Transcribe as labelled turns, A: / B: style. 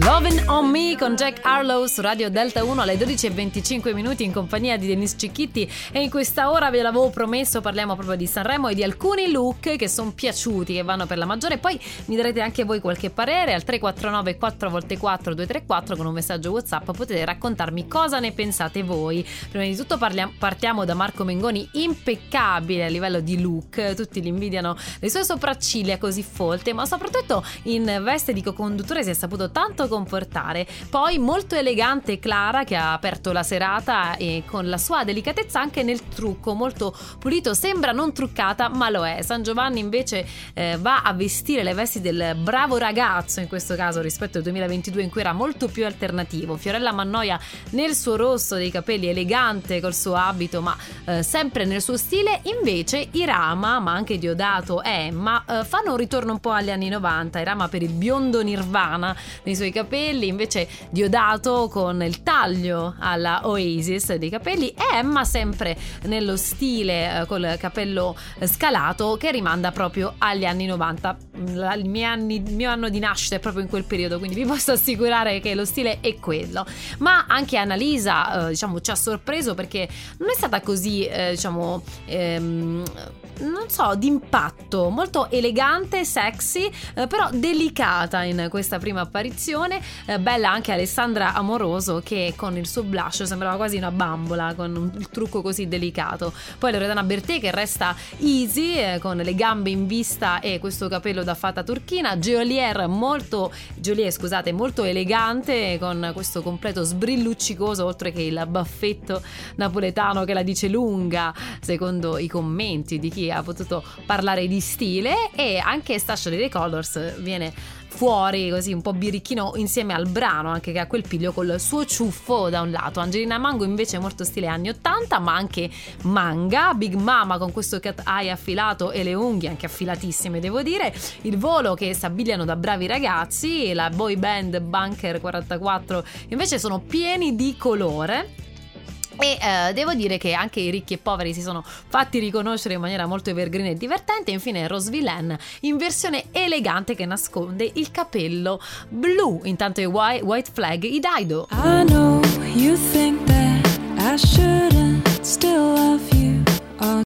A: Lovin' on Me con Jack Harlow su Radio Delta 1 alle 12.25 minuti in compagnia di Denise Cicchitti. E in questa ora ve l'avevo promesso parliamo proprio di Sanremo e di alcuni look che sono piaciuti che vanno per la maggiore. Poi mi darete anche voi qualche parere al 349 4x4 234 con un messaggio whatsapp. Potete raccontarmi cosa ne pensate voi. Prima di tutto parliamo, partiamo da Marco Mengoni impeccabile a livello di look. Tutti li invidiano le sue sopracciglia così folte ma soprattutto in veste di co-conduttore si è saputo tanto comportare. Poi molto elegante Clara che ha aperto la serata e con la sua delicatezza anche nel trucco, molto pulito, sembra non truccata ma lo è. San Giovanni invece eh, va a vestire le vesti del bravo ragazzo in questo caso rispetto al 2022 in cui era molto più alternativo. Fiorella Mannoia nel suo rosso dei capelli elegante col suo abito ma eh, sempre nel suo stile, invece Irama ma anche Diodato e Emma eh, fanno un ritorno un po' agli anni 90, Irama per il biondo Nirvana nei suoi capelli, invece Diodato con il taglio alla Oasis dei capelli e Emma sempre nello stile eh, col capello scalato che rimanda proprio agli anni 90. Il mio, anni, il mio anno di nascita è proprio in quel periodo, quindi vi posso assicurare che lo stile è quello. Ma anche Annalisa, eh, diciamo, ci ha sorpreso perché non è stata così, eh, diciamo, ehm, non so, d'impatto, molto elegante, sexy, eh, però delicata in questa prima apparizione. Eh, bella anche Alessandra Amoroso che con il suo blush sembrava quasi una bambola con un, trucco così delicato. Poi Loredana Bertè che resta easy eh, con le gambe in vista e questo capello da fata turchina. Geolier molto, Geolier, scusate, molto elegante con questo completo sbrilluccicoso oltre che il baffetto napoletano che la dice lunga secondo i commenti di chi ha potuto parlare di stile e anche Stascia dei Colors viene fuori così un po' birichino insieme al brano anche che ha quel piglio col suo ciuffo da un lato. Angelina Mango invece è molto stile anni 80 ma anche manga. Big Mama con questo cat eye affilato e le unghie anche affilatissime devo dire. Il volo che s'abbigliano da bravi ragazzi la boy band Bunker 44 invece sono pieni di colore e eh, devo dire che anche i ricchi e poveri si sono fatti riconoscere in maniera molto evergreen e divertente. Infine, Rose Villain in versione elegante che nasconde il capello blu. Intanto i White, Flag, i Daido. I know